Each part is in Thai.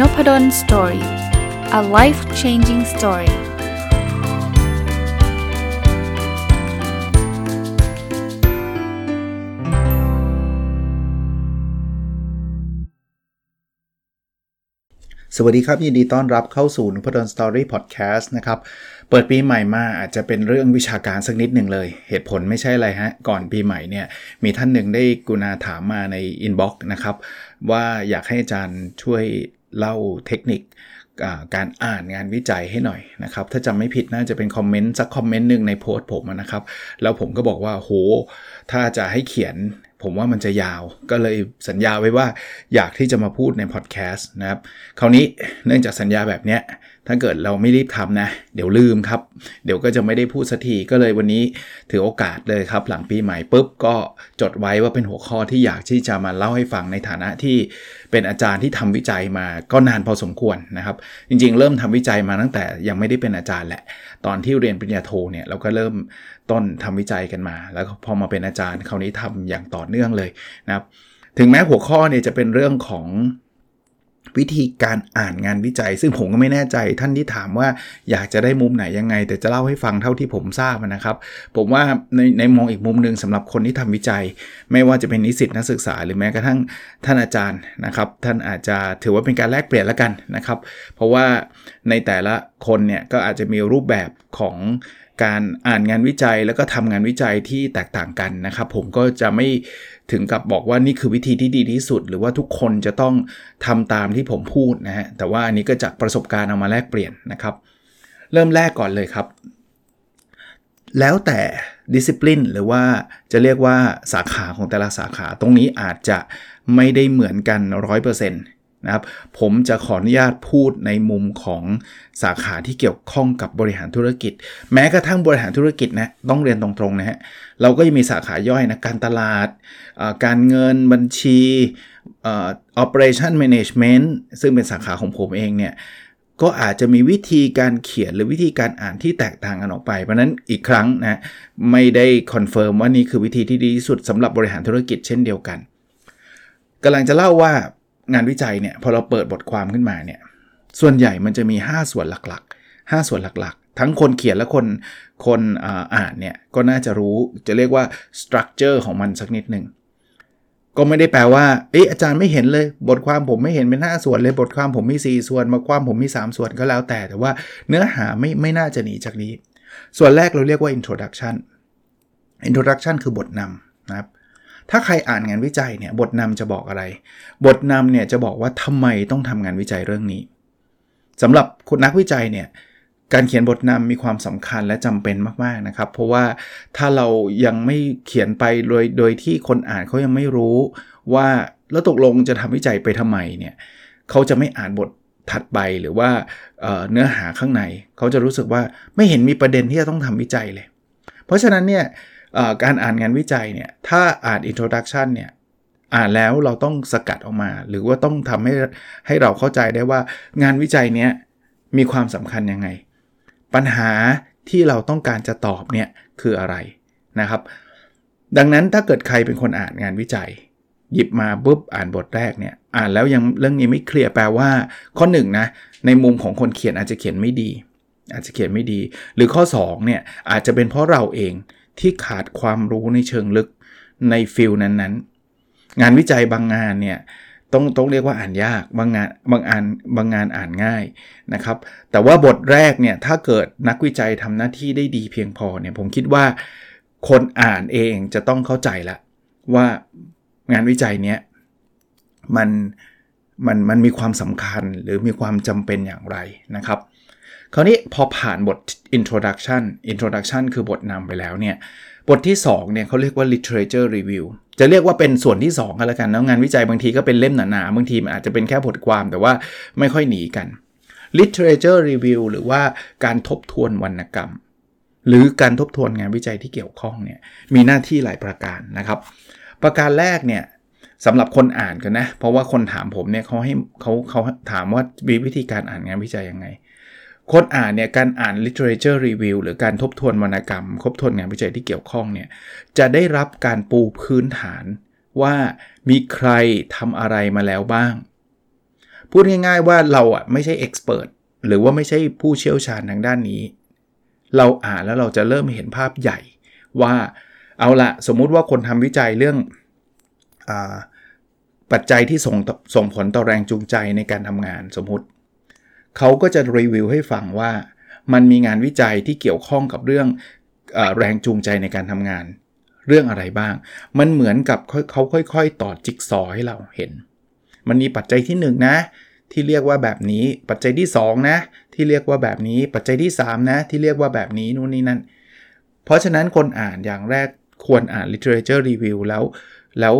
Nopadol's Story a life changing story สวัสดีครับ ยินดีต้อนรับเข้าสู่ Nopadol's Story Podcast นะครับ เปิดปีใหม่มาอาจจะเป็นเรื่องวิชาการสักนิดหนึ่งเลย เหตุผลไม่ใช่อะไรฮะ ก่อนปีใหม่เนี่ย มีท่านหนึ่งได้กรุณาถามมาในinbox นะครับ ว่าอยากให้อาจารย์ช่วย เล่าเทคนิคการอ่านงานวิจัยให้หน่อยนะครับ ถ้าจำไม่ผิดน่าจะเป็น comment สัก comment หนึ่งในโพสต์ผมนะครับ แล้วผมก็บอกว่าโห ถ้าจะให้เขียน ผมว่ามันจะยาว ก็เลยสัญญาไว้ว่าอยากที่จะมาพูดในพอดแคสต์นะครับ คราวนี้เนื่องจากสัญญาแบบเนี้ย ถ้าเกิดเราไม่รีบทำนะ เดี๋ยวลืมครับ เดี๋ยวก็จะไม่ได้พูดสักทีก็เลยวันนี้ถือโอกาสเลยครับ หลังปีใหม่ปุ๊บก็จดไว้ว่าเป็นหัวข้อที่อยากที่จะมาเล่าให้ฟังในฐานะที่เป็นอาจารย์ที่ทำวิจัยมาก็นานพอสมควรนะครับ จริงๆ เริ่มทำวิจัยมาตั้งแต่ยังไม่ได้เป็นอาจารย์แหละ ตอนที่เรียนปริญญาโทเนี่ยเราก็เริ่ม ต้นทำวิจัยกันมา แล้วพอมาเป็นอาจารย์คราวนี้ทำอย่างต่อเนื่องเลยนะครับถึงแม้หัวข้อเนี่ยจะเป็นเรื่องของวิธีการอ่านงานวิจัย ซึ่งผมก็ไม่แน่ใจท่านที่ถามว่าอยากจะได้มุมไหนยังไง แต่จะเล่าให้ฟังเท่าที่ผมทราบนะครับ ผมว่าในในมองอีกมุมหนึ่งสำหรับคนที่ทำวิจัย ไม่ว่าจะเป็นนิสิตนักศึกษา หรือแม้กระทั่งท่านอาจารย์นะครับ ท่านอาจจะถือว่าเป็นการแลกเปลี่ยนแล้วกันนะครับ เพราะว่าในแต่ละคนเนี่ยก็อาจจะมีรูปแบบของ การอ่านงานวิจัยแล้วก็ทำงานวิจัยที่แตกต่างกันนะครับ ผมก็จะไม่ถึงกับบอกว่านี่คือวิธีที่ดีที่สุด หรือว่าทุกคนจะต้องทำตามที่ผมพูดนะฮะแต่ว่าอันนี้ก็จากประสบการณ์เอามาแลกเปลี่ยนนะครับ เริ่มแรกก่อนเลยครับ แล้วแต่ดิสซิปลินหรือว่าจะเรียกว่าสาขาของแต่ละสาขาตรงนี้อาจจะไม่ได้เหมือนกัน 100%นะครับผมจะขออนุญาตพูดในมุมของสาขาที่เกี่ยวข้องกับบริหารธุรกิจ แม้กระทั่งบริหารธุรกิจนะต้องเรียนตรงๆนะฮะเราก็ยังมีสาขาย่อยนะการตลาด การเงินบัญชี operation management ซึ่งเป็นสาขาของผมเองเนี่ยก็อาจจะมีวิธีการเขียนหรือวิธีการอ่านที่แตกต่างกันออกไป เพราะนั้นอีกครั้งนะไม่ได้ confirm ว่านี่คือวิธีที่ดีที่สุดสำหรับบริหารธุรกิจเช่นเดียวกันกำลังจะเล่าว่า งานวิจัยเนี่ยพอเราเปิดบทความขึ้นมาเนี่ยส่วนใหญ่มันจะมี 5 ส่วนหลักๆ 5 ส่วนหลักๆ ทั้งคนเขียนและคนคนอ่านเนี่ยก็น่าจะรู้จะเรียกว่าสตรัคเจอร์ของมันสักนิดหนึ่งก็ไม่ได้แปลว่าเอ๊ะอาจารย์ไม่เห็นเลย บทความผมไม่เห็นเป็น 5 ส่วนเลยบทความผมมี 4 ส่วนมาความผมมี 3 ส่วนก็แล้วแต่ แต่ว่าเนื้อหาไม่ไม่น่าจะหนีจากนี้ ส่วนแรกเราเรียกว่า introduction introduction คือบทนำนะครับ ถ้าใครอ่านงานวิจัยเนี่ยบทนำจะบอกอะไร บทนำเนี่ยจะบอกว่าทำไมต้องทำงานวิจัยเรื่องนี้สำหรับคุณนักวิจัยเนี่ยการเขียนบทนำมีความสำคัญและจำเป็นมากๆนะครับ เพราะว่าถ้าเรายังไม่เขียนไปโดยโดยที่คนอ่านเขายังไม่รู้ว่าแล้วตกลงจะทำวิจัยไปทำไมเนี่ยเขาจะไม่อ่านบทถัดไปหรือว่าเเนื้อหาข้างใน เขาจะรู้สึกว่าไม่เห็นมีประเด็นที่จะต้องทำวิจัยเลย เพราะฉะนั้นเนี่ย การอ่านงานวิจัยเนี่ย ถ้าอ่าน introduction เนี่ย อ่านแล้วเราต้องสกัดออกมา หรือว่าต้องทำให้ให้เราเข้าใจได้ว่างานวิจัยเนี้ยมีความสำคัญยังไง ปัญหาที่เราต้องการจะตอบเนี่ยคืออะไรนะครับ ดังนั้นถ้าเกิดใครเป็นคนอ่านงานวิจัย หยิบมาปุ๊บอ่านบทแรกเนี่ย อ่านแล้วยังเรื่องนี้ไม่เคลียร์แปลว่า ข้อ1นนะในมุมของคนเขียนอาจจะเขียนไม่ดี อาจจะเขียนไม่ดี หรือข้อ2เนี่ยอาจจะเป็นเพราะเราเอง ที่ขาดความรู้ในเชิงลึกในฟิลนั้นๆ งานวิจัยบางงานเนี่ยต้องต้องเรียกว่าอ่านยากบางงานบางอ่านบางงานอ่านง่ายนะครับ แต่ว่าบทแรกเนี่ยถ้าเกิดนักวิจัยทำหน้าที่ได้ดีเพียงพอเนี่ยผมคิดว่าคนอ่านเองจะต้องเข้าใจละว่างานวิจัยเนี้ยมันมันมันมีความสำคัญหรือมีความจำเป็นอย่างไรนะครับ คราวนี้พอผ่านบท introduction introduction คือบทนำไปแล้วเนี่ย บทที่2เนี่ยเขาเรียกว่า literature review จะเรียกว่าเป็นส่วนที่2กันแล้วกันแล้วงานวิจัยบางทีก็เป็นเล่มหนาๆ บางทีมันอาจจะเป็นแค่บทความแต่ว่าไม่ค่อยหนีกัน literature review หรือว่าการทบทวนวรรณกรรม หรือการทบทวนงานวิจัยที่เกี่ยวข้องเนี่ยมีหน้าที่หลายประการนะครับ ประการแรกเนี่ยสำหรับคนอ่านกันนะ เพราะว่าคนถามผมเนี่ยเขาให้เขาเขาถามว่ามีวิธีการอ่านงานวิจัยยังไง คนอ่านเนี่ยการอ่าน literature review หรือการทบทวนวรรณกรรมทบทวนงานวิจัยที่เกี่ยวข้องเนี่ยจะได้รับการปูพื้นฐานว่ามีใครทำอะไรมาแล้วบ้าง พูดง่ายๆว่าเราอะไม่ใช่เอ็กซ์เพรสหรือว่าไม่ใช่ผู้เชี่ยวชาญทางด้านนี้ เราอ่านแล้วเราจะเริ่มเห็นภาพใหญ่ว่าเอาละสมมุติว่าคนทำวิจัยเรื่องอปัจจัยที่ส่งส่งผลต่อแรงจูงใจในการทำงานสมมติ เขาก็จะรีวิวให้ฟังว่ามันมีงานวิจัยที่เกี่ยวข้องกับเรื่องอแรงจูงใจในการทำงาน เรื่องอะไรบ้าง มันเหมือนกับเขาค่อย ๆ ต่อจิ๊กซอให้เราเห็น มันมีปัจจัยที่1นนะที่เรียกว่าแบบนี้ปัจจัยที่ 2 นะ ที่เรียกว่าแบบนี้ปัจจัยที่ 3 นะ ที่เรียกว่าแบบนี้นู่นนี่นั่น เพราะฉะนั้นคนอ่านอย่างแรกควรอ่าน literature review แล้วแล้ว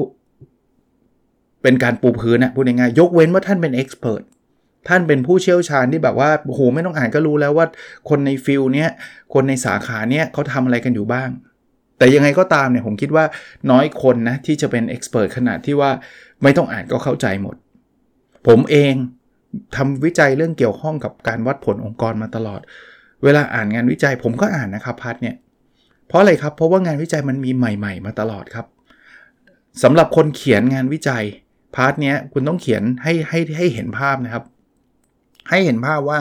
เป็นการปูพื้นนะพูดง่ายๆยกเว้นว่าท่านเป็น expert ท่านเป็นผู้เชี่ยวชาญที่แบบว่าโอ้โหไม่ต้องอ่านก็รู้แล้วว่าคนใน field เนี้ยคนในสาขาเนี้ยเขาทำอะไรกันอยู่บ้าง แต่ยังไงก็ตามเนี่ยผมคิดว่าน้อยคนนะที่จะเป็น expert ขนาดที่ว่าไม่ต้องอ่านก็เข้าใจหมด ผมเองทำวิจัยเรื่องเกี่ยวข้องกับการวัดผลองค์กรมาตลอด เวลาอ่านงานวิจัยผมก็อ่านนะครับ part เนี่ยเพราะอะไรครับเพราะว่างานวิจัยมันมีใหม่ ๆ มาตลอดครับสำหรับคนเขียนงานวิจัย part เนี้ยคุณต้องเขียนให้ให้ให้เห็นภาพนะครับ ให้เห็นภาพว่า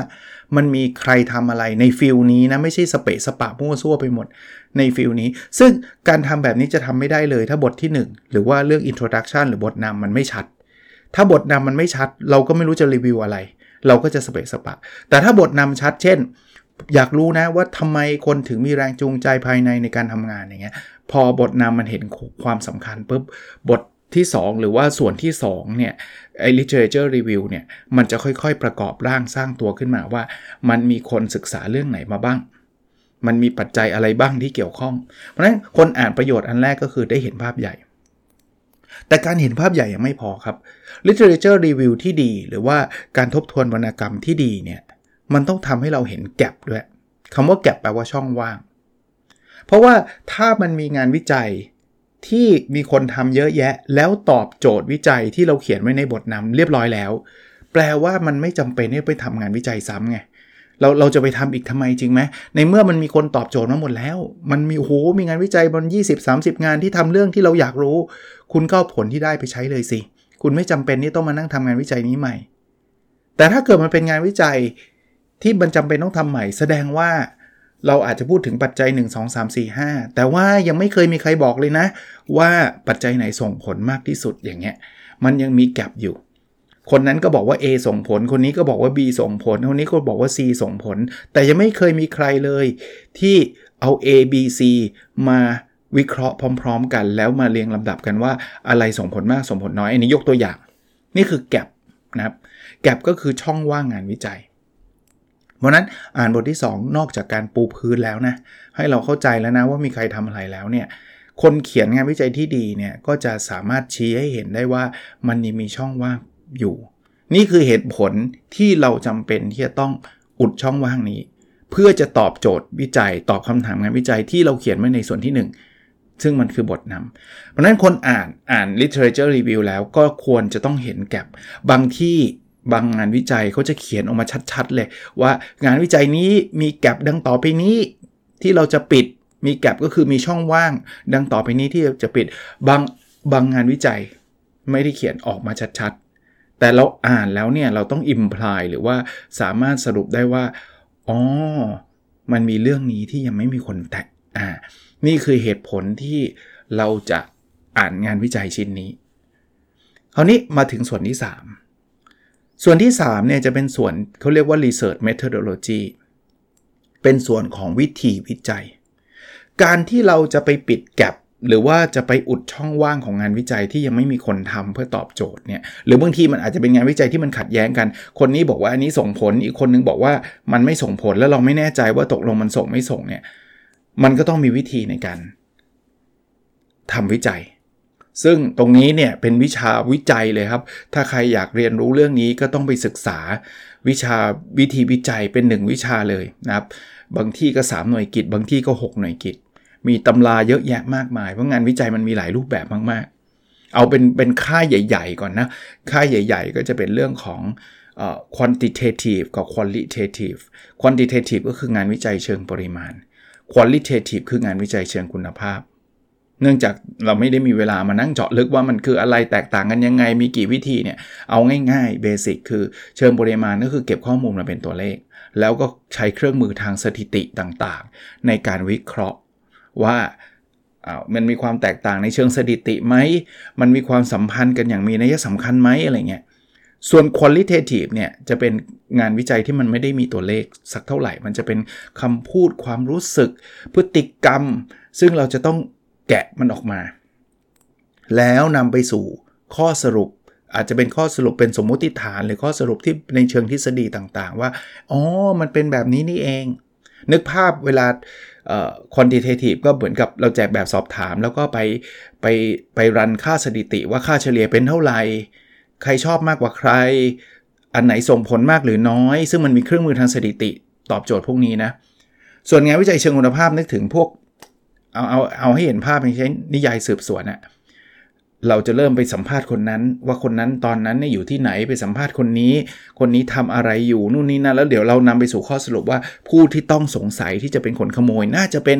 มันมีใครทำอะไรใน field นี้นะ ไม่ใช่สเปะสปะมั่วซั่วไปหมดใน field นี้ ซึ่งการทำแบบนี้จะทำไม่ได้เลยถ้าบทที่ 1 หรือว่าเรื่อง introduction หรือบทนำมันไม่ชัด ถ้าบทนำมันไม่ชัด เราก็ไม่รู้จะรีวิวอะไร เราก็จะสเปะสปะ แต่ถ้าบทนำชัด เช่น อยากรู้นะว่าทำไมคนถึงมีแรงจูงใจภายในในการทำงานอย่างเงี้ยพอบทนำมันเห็นความสำคัญปุ๊บบท ที่ 2 หรือว่าส่วนที่2เนี่ยไอ้ literature review เนี่ยมันจะค่อยๆประกอบร่างสร้างตัวขึ้นมาว่า มันมีคนศึกษาเรื่องไหนมาบ้าง มันมีปัจจัยอะไรบ้างที่เกี่ยวข้อง เพราะฉะนั้นคนอ่านประโยชน์อันแรกก็คือได้เห็นภาพใหญ่ แต่การเห็นภาพใหญ่ยังไม่พอครับ literature review ที่ดี หรือว่าการทบทวนวรรณกรรมที่ดีเนี่ยมันต้องทำให้เราเห็นแกลบด้วยคำว่าแกลบแปลว่าช่องว่าง เพราะว่าถ้ามันมีงานวิจัย ที่มีคนทำเยอะแยะ แล้วตอบโจทย์วิจัยที่เราเขียนไว้ในบทนำเรียบร้อยแล้ว แปลว่ามันไม่จำเป็นที่ไปทำงานวิจัยซ้ำไงเราเราจะไปทำอีกทำไมจริงไหมในเมื่อมันมีคนตอบโจทย์มาหมดแล้ว มันมีโหมีงานวิจัยบน 20-30 งานที่ทำเรื่องที่เราอยากรู้ คุณก็ผลที่ได้ไปใช้เลยสิ คุณไม่จำเป็นที่ต้องมานั่งทำงานวิจัยนี้ใหม่ แต่ถ้าเกิดมันเป็นงานวิจัยที่มันจำเป็นต้องทำใหม่ แสดงว่า เราอาจจะพูดถึงปัจจัย 1 2 3 4 5 แต่ว่ายังไม่เคยมีใครบอกเลยนะ ว่าปัจจัยไหนส่งผลมากที่สุดอย่างเงี้ยมันยังมีแกลบอยู่ คนนั้นก็บอกว่า A ส่งผล คนนี้ก็บอกว่า B ส่งผล คนนี้ก็บอกว่า C ส่งผล แต่ยังไม่เคยมีใครเลย ที่เอา A B C มาวิเคราะห์พร้อม ๆ กัน แล้วมาเรียงลำดับกันว่าอะไรส่งผลมากส่งผลน้อย อันนี้ยกตัวอย่าง นี่คือแกลบนะครับแกลบก็คือช่องว่างงานวิจัย เพราะนั้นอ่านบทที่ 2 นอกจากการปูพื้นแล้วนะ ให้เราเข้าใจแล้วนะว่ามีใครทำอะไรแล้วเนี่ยคนเขียนงานวิจัยที่ดีเนี่ยก็จะสามารถชี้ให้เห็นได้ว่ามันยังมีช่องว่างอยู่ นี่คือเหตุผลที่เราจำเป็นที่จะต้องอุดช่องว่างนี้ เพื่อจะตอบโจทย์วิจัยตอบคำถามงานวิจัยที่เราเขียนไว้ในส่วนที่ 1 ซึ่งมันคือบทนำเพราะนั้นคนอ่านอ่าน literature review แล้วก็ควรจะต้องเห็นแกลบบางที่ บางงานวิจัยเขาจะเขียนออกมาชัด ๆ เลย ว่างานวิจัยนี้มีแกลบดังต่อไปนี้ที่เราจะปิดมีแกลบก็คือมีช่องว่าง ดังต่อไปนี้ที่จะปิดบางบางงานวิจัยไม่ได้เขียนออกมาชัดๆ แต่เราอ่านแล้วเนี่ยเราต้องอิมพลายหรือว่าสามารถสรุปได้ว่าอ๋อมันมีเรื่องนี้ที่ยังไม่มีคนแตะอ่านี่คือเหตุผลที่เราจะอ่านงานวิจัยชิ้นนี้คราวนี้มาถึงส่วนที่ 3 ส่วนที่3เนี่ยจะเป็นส่วนเขาเรียกว่า research methodology เป็นส่วนของวิธีวิจัย การที่เราจะไปปิดแกลบหรือว่าจะไปอุดช่องว่างของงานวิจัยที่ยังไม่มีคนทำเพื่อตอบโจทย์เนี่ยหรือบางทีมันอาจจะเป็นงานวิจัยที่มันขัดแย้งกัน คนนี้บอกว่าอันนี้ส่งผลอีกคนนึงบอกว่ามันไม่ส่งผลแล้วเราไม่แน่ใจว่าตกลงมันส่งไม่ส่งเนี่ยมันก็ต้องมีวิธีในการทำวิจัย ซึ่งตรงนี้เนี่ยเป็นวิชาวิจัยเลยครับ ถ้าใครอยากเรียนรู้เรื่องนี้ก็ต้องไปศึกษาวิชาวิธีวิจัยเป็น1วิชาเลยนะครับ บางที่ก็ 3 หน่วยกิจ บางที่ก็ 6 หน่วยกิจ มีตำราเยอะแยะมากมาย เพราะงานวิจัยมันมีหลายรูปแบบมากๆ เอาเป็นเป็นค่าใหญ่ ๆ ก่อนนะ ค่าใหญ่ ๆ ก็จะเป็นเรื่องของ quantitative กับ qualitative quantitative ก็คืองานวิจัยเชิงปริมาณ qualitative คืองานวิจัยเชิงคุณภาพ เนื่องจากเราไม่ได้มีเวลามานั่งเจาะลึกว่ามันคืออะไรแตกต่างกันยังไง มีกี่วิธีเนี่ย เอาง่ายๆเบสิกคือเชิงปริมาณก็คือเก็บข้อมูลมาเป็นตัวเลข แล้วก็ใช้เครื่องมือทางสถิติต่างๆ ในการวิเคราะห์ว่ามันมีความแตกต่างในเชิงสถิติไหม มันมีความสัมพันธ์กันอย่างมีนัยสำคัญไหมอะไรเงี้ย ส่วน qualitative เนี่ยจะเป็นงานวิจัยที่มันไม่ได้มีตัวเลขสักเท่าไหร่ มันจะเป็นคำพูดความรู้สึก พฤติกรรม ซึ่งเราจะต้อง แกะมันออกมา แล้วนำไปสู่ข้อสรุปอาจจะเป็นข้อสรุปเป็นสมมุติฐาน หรือข้อสรุปที่ในเชิงทฤษฎีต่างๆ ว่า อ๋อ มันเป็นแบบนี้นี่เอง นึกภาพเวลา quantitative ก็เหมือนกับเราแจกแบบสอบถาม แล้วก็ไปไปไปรันค่าสถิติว่าค่าเฉลี่ยเป็นเท่าไหร่ ใครชอบมากกว่าใคร อันไหนส่งผลมากหรือน้อย ซึ่งมันมีเครื่องมือทางสถิติตอบโจทย์พวกนี้นะ ส่วนงานวิจัยเชิงคุณภาพนึกถึงพวก เอาเอาเอาให้เห็นภาพอย่างเช่นนิยายสืบสวนอะเราจะเริ่มไปสัมภาษณ์คนนั้น ว่าคนนั้นตอนนั้นเนี่ยอยู่ที่ไหนไปสัมภาษณ์คนนี้ คนนี้ทำอะไรอยู่นู่นนี่นั่นแล้วเดี๋ยวเรานำไปสู่ข้อสรุปว่าผู้ที่ต้องสงสัยที่จะเป็นคนขโมยน่าจะเป็น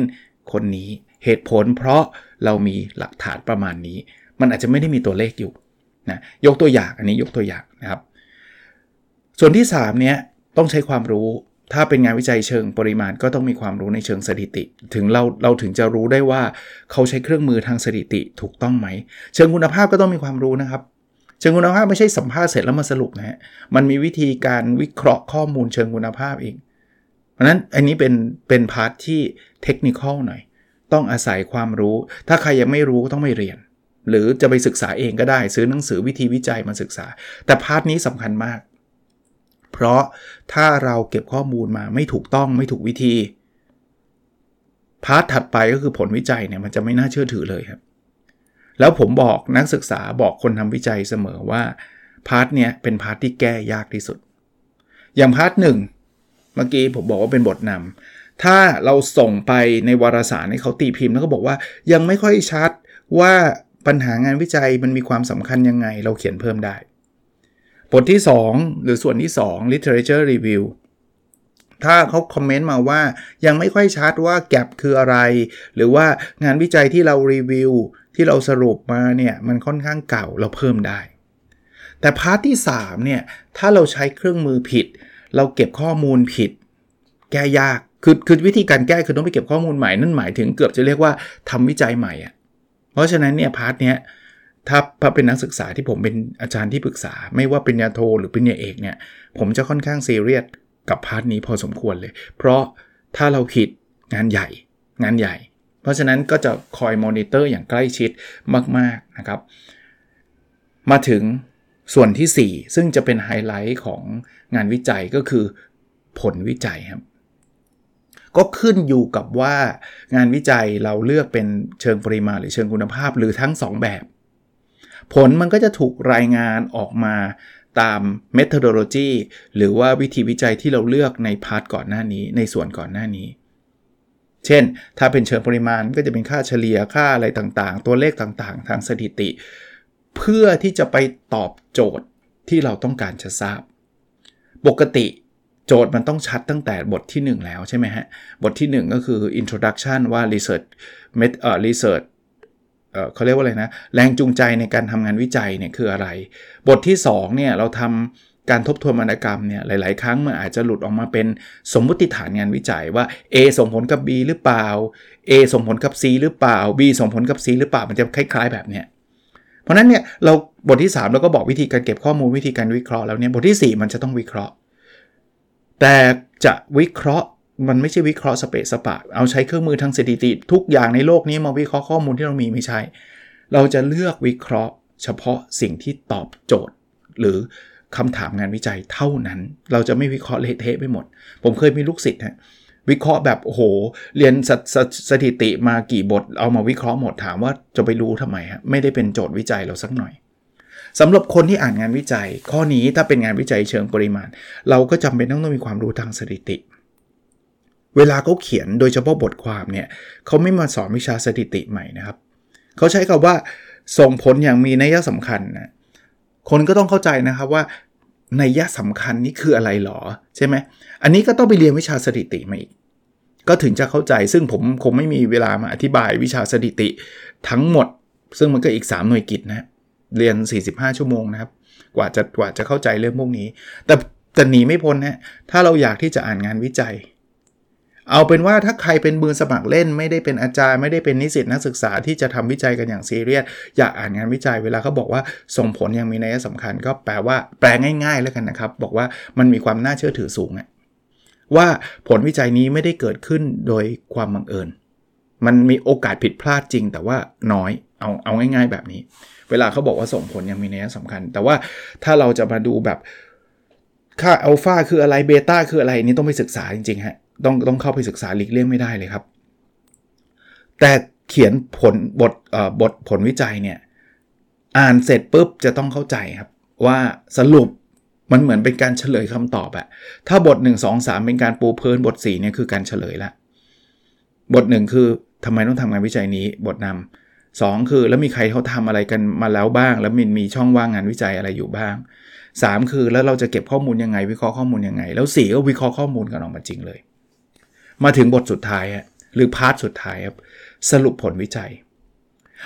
คนนี้เหตุผลเพราะเรามีหลักฐานประมาณนี้ มันอาจจะไม่ได้มีตัวเลขอยู่นะยกตัวอย่างอันนี้ยกตัวอย่างนะครับ ส่วนที่3เนี้ยต้องใช้ความรู้ ถ้าเป็นงานวิจัยเชิงปริมาณก็ต้องมีความรู้ในเชิงสถิติ ถึงเราเราถึงจะรู้ได้ว่าเขาใช้เครื่องมือทางสถิติถูกต้องไหม เชิงคุณภาพก็ต้องมีความรู้นะครับ เชิงคุณภาพไม่ใช่สัมภาษณ์เสร็จแล้วมาสรุปนะฮะมันมีวิธีการวิเคราะห์ข้อมูลเชิงคุณภาพเองเพราะนั้นอันนี้เป็นเป็นพาร์ทที่เทคนิคหน่อย ต้องอาศัยความรู้ ถ้าใครยังไม่รู้ต้องไปเรียน หรือจะไปศึกษาเองก็ได้ ซื้อหนังสือวิธีวิจัยมาศึกษา แต่ part นี้สำคัญมาก เพราะถ้าเราเก็บข้อมูลมาไม่ถูกต้องไม่ถูกวิธี part ถัดไปก็คือผลวิจัยเนี่ยมันจะไม่น่าเชื่อถือเลยครับ แล้วผมบอกนักศึกษาบอกคนทำวิจัยเสมอว่า part เนี้ยเป็น part ที่แก้ยากที่สุด อย่าง part หนึ่งเมื่อกี้ผมบอกว่าเป็นบทนำถ้าเราส่งไปในวารสารให้เขาตีพิมพ์แล้วก็บอกว่ายังไม่ค่อยชัดว่าปัญหางานวิจัยมันมีความสำคัญยังไงเราเขียนเพิ่มได้ บทที่ 2 หรือส่วนที่ 2 literature review ถ้าเขาคอมเมนต์มาว่ายังไม่ค่อยชัดว่า gap คืออะไร หรือว่างานวิจัยที่เรารีวิว ที่เราสรุปมาเนี่ยมันค่อนข้างเก่าเราเพิ่มได้ แต่ part ที่3เนี่ยถ้าเราใช้เครื่องมือผิด เราเก็บข้อมูลผิด แก้ยากคือคือวิธีการแก้คือต้องไปเก็บข้อมูลใหม่นั่นหมายถึงเกือบจะเรียกว่าทำวิจัยใหม่อะเพราะฉะนั้นเนี่ย part เนี้ย ถ้าถ้าเป็นนักศึกษาที่ผมเป็นอาจารย์ที่ปรึกษา ไม่ว่าเป็นญาโทหรือเป็นญาเอกเนี่ยผมจะค่อนข้างซีเรียสกับ part นี้พอสมควรเลย เพราะถ้าเราผิดงานใหญ่ งานใหญ่ เพราะฉะนั้นก็จะคอยมอนิเตอร์อย่างใกล้ชิดมากๆนะครับ มาถึงส่วนที่ 4 ซึ่งจะเป็นไฮไลท์ของงานวิจัยก็คือผลวิจัยครับ ก็ขึ้นอยู่กับว่างานวิจัยเราเลือกเป็นเชิงปริมาณหรือเชิงคุณภาพหรือทั้ง 2 แบบ ผลมันก็จะถูกรายงานออกมาตาม methodology หรือว่าวิธีวิจัยที่เราเลือกใน part ก่อนหน้านี้ในส่วนก่อนหน้านี้ เช่น ถ้าเป็นเชิงปริมาณก็จะเป็นค่าเฉลี่ยค่าอะไรต่างๆ ตัวเลขต่างๆ ทางสถิติ เพื่อที่จะไปตอบโจทย์ที่เราต้องการจะทราบ ปกติโจทย์มันต้องชัดตั้งแต่บทที่ 1 แล้วใช่ไหมฮะ บทที่ 1 ก็คือ introduction ว่า research met เอ่อ research เขาเรียกว่าอะไรนะ แรงจูงใจในการทำงานวิจัยเนี่ยคืออะไร บทที่2เนี่ยเราทำการทบทวนวรรณกรรมเนี่ยหลาย ๆ ครั้งมันอาจจะหลุดออกมาเป็นสมมติฐานงานวิจัยว่า A ส่งผลกับ B หรือเปล่า A ส่งผลกับ C หรือเปล่า B ส่งผลกับ C หรือเปล่ามันจะคล้าย ๆ แบบเนี้ยเพราะนั้นเนี่ยเราบทที่ 3 เราก็บอกวิธีการเก็บข้อมูลวิธีการวิเคราะห์แล้วเนี่ยบทที่ 4 มันจะต้องวิเคราะห์ แต่จะวิเคราะห์ มันไม่ใช่วิเคราะห์สเปซสปะ เอาใช้เครื่องมือทางสถิติ ทุกอย่างในโลกนี้มาวิเคราะห์ข้อมูลที่เรามีไม่ใช่ เราจะเลือกวิเคราะห์ เฉพาะสิ่งที่ตอบโจทย์ หรือคำถามงานวิจัยเท่านั้น เราจะไม่วิเคราะห์เละเทะไปหมด ผมเคยมีลูกศิษย์ฮะวิเคราะห์แบบโอ้โห เรียนสสสถิติมากี่บท เอามาวิเคราะห์หมดถามว่าจะไปรู้ทำไมฮะไม่ได้เป็นโจทย์วิจัยเราสักหน่อยสำหรับคนที่อ่านงานวิจัย ข้อนี้ถ้าเป็นงานวิจัยเชิงปริมาณ เราก็จำเป็นต้องมีความรู้ทางสถิติ เวลาเขาเขียนโดยเฉพาะบทความเนี่ยเขาไม่มาสอนวิชาสถิติใหม่นะครับเขาใช้คำว่าส่งผลอย่างมีนัยสำคัญนะคนก็ต้องเข้าใจนะครับว่านัยสำคัญนี่คืออะไรหรอใช่ไหมอันนี้ก็ต้องไปเรียนวิชาสถิติมาอีกก็ถึงจะเข้าใจซึ่งผมคงไม่มีเวลามาอธิบายวิชาสถิติทั้งหมด ซึ่งมันก็อีก 3 หน่วยกิจนะเรียน 45 ชั่วโมงนะครับ กว่าจะกว่าจะเข้าใจเรื่องพวกนี้ แต่แต่หนีไม่พ้นนะถ้าเราอยากที่จะอ่านงานวิจัย เอาเป็นว่าถ้าใครเป็นมือสมัครเล่น ไม่ได้เป็นอาจารย์ไม่ได้เป็นนิสิตนักศึกษาที่จะทำวิจัยกันอย่างซีเรียสอยากอ่านงานวิจัยเวลาเขาบอกว่าส่งผลยังมีนัยสำคัญ ก็แปลว่าแปลง่าย ๆ แล้วกันนะครับ บอกว่ามันมีความน่าเชื่อถือสูงว่าผลวิจัยนี้ไม่ได้เกิดขึ้นโดยความบังเอิญ มันมีโอกาสผิดพลาดจริง แต่ว่าน้อยเอาเอาง่าย ๆ แบบนี้ เวลาเขาบอกว่าส่งผลยังมีนัยสำคัญ แต่ว่าถ้าเราจะมาดูแบบค่าอัลฟาคืออะไรเบต้าคืออะไรนี่ต้องไปศึกษาจริงๆฮะ ต้องต้องเข้าไปศึกษาหลีกเลี่ยงไม่ได้เลยครับ แต่เขียนผลบทบทผลวิจัยเนี่ยอ่านเสร็จปุ๊บจะต้องเข้าใจครับว่าสรุปมันเหมือนเป็นการเฉลยคำตอบอะถ้าบท 1 2 3 เป็นการปูเพื้นบท4เนี่ยคือการเฉลยละ บท 1 คือทำไมต้องทำงานวิจัยนี้บทนำ2คือแล้วมีใครเขาทำอะไรกันมาแล้วบ้าง แล้วมันมีช่องว่างงานวิจัยอะไรอยู่บ้าง 3 คือแล้วเราจะเก็บข้อมูลยังไง วิเคราะห์ข้อมูลยังไง แล้ว 4 ก็วิเคราะห์ข้อมูลกันออกมาจริงเลย มาถึงบทสุดท้ายหรือ part สุดท้ายครับสรุปผลวิจัย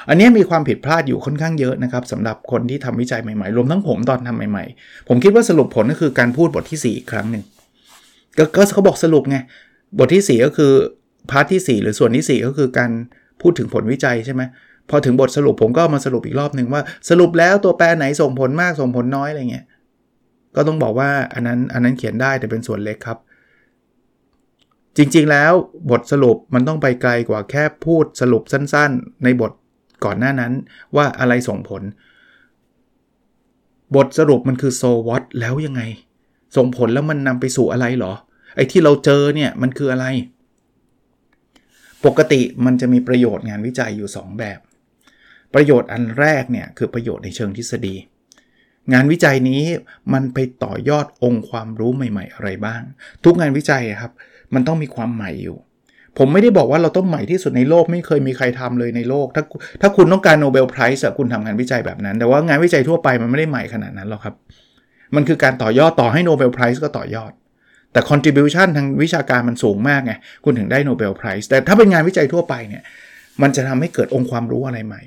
อันนี้มีความผิดพลาดอยู่ค่อนข้างเยอะนะครับสำหรับคนที่ทำวิจัยใหม่ๆ รวมทั้งผมตอนทำใหม่ๆ ผมคิดว่าสรุปผลก็คือการพูดบทที่ 4 อีกครั้งหนึ่งก็เขาบอกสรุปไงบทที่ 4 ก็คือ part ที่ 4 หรือส่วนที่ 4 ก็คือการพูดถึงผลวิจัยใช่ไหมพอถึงบทสรุปผมก็มาสรุปอีกรอบหนึ่งว่าสรุปแล้วตัวแปรไหนส่งผลมากส่งผลน้อยอะไรเงี้ยก็ต้องบอกว่าอันนั้นอันนั้นเขียนได้แต่เป็นส่วนเล็กครับ จริงๆแล้วบทสรุปมันต้องไปไกลกว่าแค่พูดสรุปสั้นๆ ในบทก่อนหน้านั้นว่าอะไรส่งผล บทสรุปมันคือ so what แล้วยังไง ส่งผลแล้วมันนำไปสู่อะไรหรอ ไอ้ที่เราเจอเนี่ยมันคืออะไร ปกติมันจะมีประโยชน์งานวิจัยอยู่ 2 แบบ ประโยชน์อันแรกเนี่ยคือประโยชน์ในเชิงทฤษฎี งานวิจัยนี้มันไปต่อยอดองค์ความรู้ใหม่ ๆ อะไรบ้าง ทุกงานวิจัยครับ มันต้องมีความใหม่อยู่ ผมไม่ได้บอกว่าเราต้องใหม่ที่สุดในโลกไม่เคยมีใครทำเลยในโลก ถ้าถ้าคุณต้องการ Nobel Prize คุณทำงานวิจัยแบบนั้น แต่ว่างานวิจัยทั่วไปมันไม่ได้ใหม่ขนาดนั้นหรอกครับ มันคือการต่อยอดต่อให้ Nobel Prize ก็ต่อยอด แต่ contribution ทางวิชาการมันสูงมากไงคุณถึงได้ Nobel Prize แต่ถ้าเป็นงานวิจัยทั่วไปเนี่ยมันจะทำให้เกิดองค์ความรู้อะไรใหม่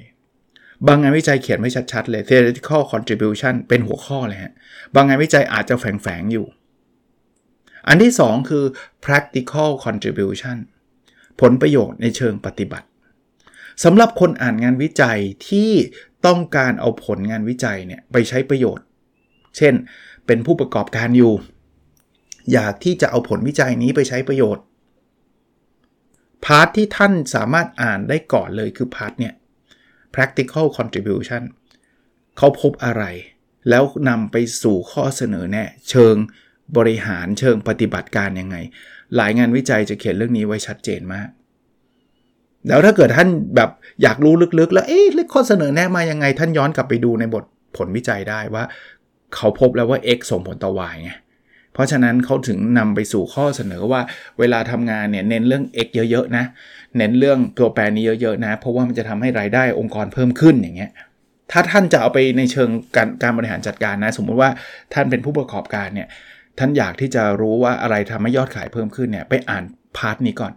บางงานวิจัยเขียนไว้ชัดๆเลย theoretical contribution เป็นหัวข้อเลยฮะ บางงานวิจัยอาจจะแฝงๆอยู่ อันที่ 2 คือ practical contribution ผลประโยชน์ในเชิงปฏิบัติสำหรับคนอ่านงานวิจัยที่ต้องการเอาผลงานวิจัยเนี่ยไปใช้ประโยชน์ เช่น เป็นผู้ประกอบการอยู่ อยากที่จะเอาผลวิจัยนี้ไปใช้ประโยชน์ part ที่ท่านสามารถอ่านได้ก่อนเลยคือ part เนี่ย practical contribution เขาพบอะไร แล้วนำไปสู่ข้อเสนอแนะเชิง บริหารเชิงปฏิบัติการยังไง หลายงานวิจัยจะเขียนเรื่องนี้ไว้ชัดเจนมาก แล้วถ้าเกิดท่านแบบอยากรู้ลึกๆ แล้วเอ๊ะข้อเสนอแนะมายังไง ท่านย้อนกลับไปดูในบทผลวิจัยได้ว่า เขาพบแล้วว่า x ส่งผลต่อ y ไงเพราะฉะนั้นเขาถึงนำไปสู่ข้อเสนอว่าเวลาทำงานเนี่ยเน้นเรื่อง x เยอะๆนะ เน้นเรื่องตัวแปรนี้เยอะๆนะ เพราะว่ามันจะทำให้รายได้องค์กรเพิ่มขึ้นอย่างเงี้ยถ้าท่านจะเอาไปในเชิงการการบริหารจัดการนะ สมมุติว่าท่านเป็นผู้ประกอบการเนี่ย ท่านอยากที่จะรู้ว่าอะไรทำให้ยอดขายเพิ่มขึ้นเนี่ยไปอ่าน part นี้ก่อน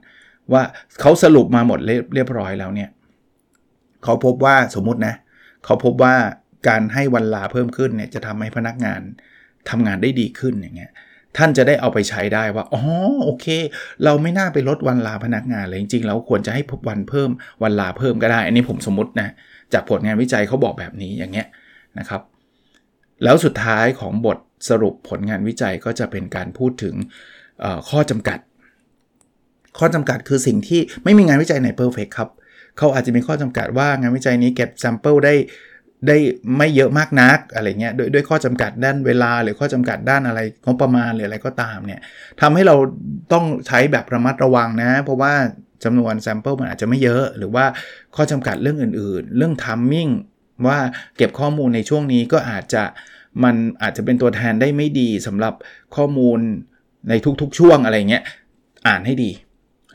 ว่าเขาสรุปมาหมดเรียบร้อยแล้วเนี่ยเขาพบว่าสมมุตินะเขาพบว่าการให้วันลาเพิ่มขึ้นเนี่ยจะทำให้พนักงานทำงานได้ดีขึ้นอย่างเงี้ยท่านจะได้เอาไปใช้ได้ว่า อ๋อ โอเค เราไม่น่าไปลดวันลาพนักงานเลยจริงๆ เราควรจะให้วันเพิ่มวันลาเพิ่มก็ได้ อันนี้ผมสมมตินะ จากผลงานวิจัยเขาบอกแบบนี้อย่างเงี้ยนะครับ แล้วสุดท้ายของบทสรุปผลงานวิจัยก็จะเป็นการพูดถึงข้อจำกัด ข้อจำกัดคือสิ่งที่ไม่มีงานวิจัยไหน perfect ครับ เขาอาจจะมีข้อจำกัดว่างานวิจัยนี้เก็บ sample ได้ได้ไม่เยอะมากนักอะไรเงี้ยด้วยด้วยข้อจำกัดด้านเวลาหรือข้อจำกัดด้านอะไรงบประมาณหรืออะไรก็ตามเนี่ยทำให้เราต้องใช้แบบระมัดระวังนะ เพราะว่าจำนวน sample มันอาจจะไม่เยอะ หรือว่าข้อจำกัดเรื่องอื่นๆ เรื่อง timing ว่าเก็บข้อมูลในช่วงนี้ก็อาจจะมันอาจจะเป็นตัวแทนได้ไม่ดีสำหรับข้อมูลในทุกๆช่วงอะไรเงี้ยอ่านให้ดี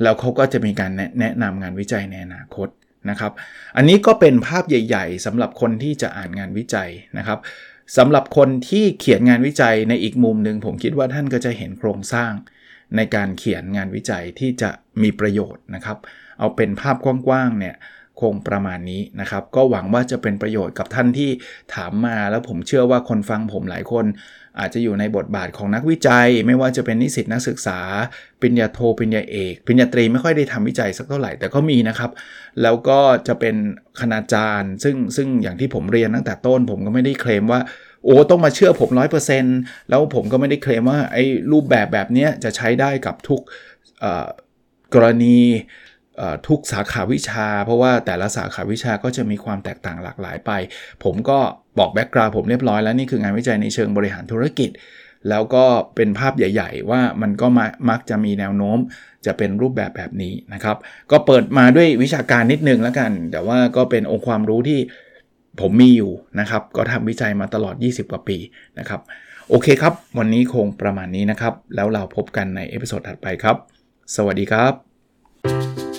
แล้วเขาก็จะมีการแนะนำงานวิจัยในอนาคตนะครับ อันนี้ก็เป็นภาพใหญ่ ๆสำหรับคนที่จะอ่านงานวิจัยนะครับสำหรับคนที่เขียนงานวิจัยในอีกมุมหนึ่งผมคิดว่าท่านก็จะเห็นโครงสร้างในการเขียนงานวิจัยที่จะมีประโยชน์นะครับ เอาเป็นภาพกว้างๆเนี่ย คงประมาณนี้นะครับ ก็หวังว่าจะเป็นประโยชน์กับท่านที่ถามมาแล้วผมเชื่อว่าคนฟังผมหลายคน อาจจะอยู่ในบทบาทของนักวิจัย ไม่ว่าจะเป็นนิสิตนักศึกษาปริญญาโทปริญญาเอกปริญญาตรีไม่ค่อยได้ทำวิจัยสักเท่าไหร่แต่ก็มีนะครับ แล้วก็จะเป็นคณาจารย์ ซึ่งซึ่งอย่างที่ผมเรียนตั้งแต่ต้น ผมก็ไม่ได้เคลมว่าโอ้ต้องมาเชื่อผม 100%แล้วผมก็ไม่ได้เคลมว่าไอ้รูปแบบแบบนี้จะใช้ได้กับทุกกรณี ทุกสาขาวิชา เพราะว่าแต่ละสาขาวิชาก็จะมีความแตกต่างหลากหลายไป ผมก็บอกแบ็กกราวผมเรียบร้อยแล้ว นี่คืองานวิจัยในเชิงบริหารธุรกิจ แล้วก็เป็นภาพใหญ่ ๆ ว่ามันก็มักจะมีแนวโน้มจะเป็นรูปแบบแบบนี้นะครับ ก็เปิดมาด้วยวิชาการนิดนึงแล้วกัน แต่ว่าก็เป็นองค์ความรู้ที่ผมมีอยู่นะครับ ก็ทำวิจัยมาตลอด 20 กว่าปีนะครับ โอเคครับ วันนี้คงประมาณนี้นะครับ แล้วเราพบกันใน episode ถัดไปครับ สวัสดีครับ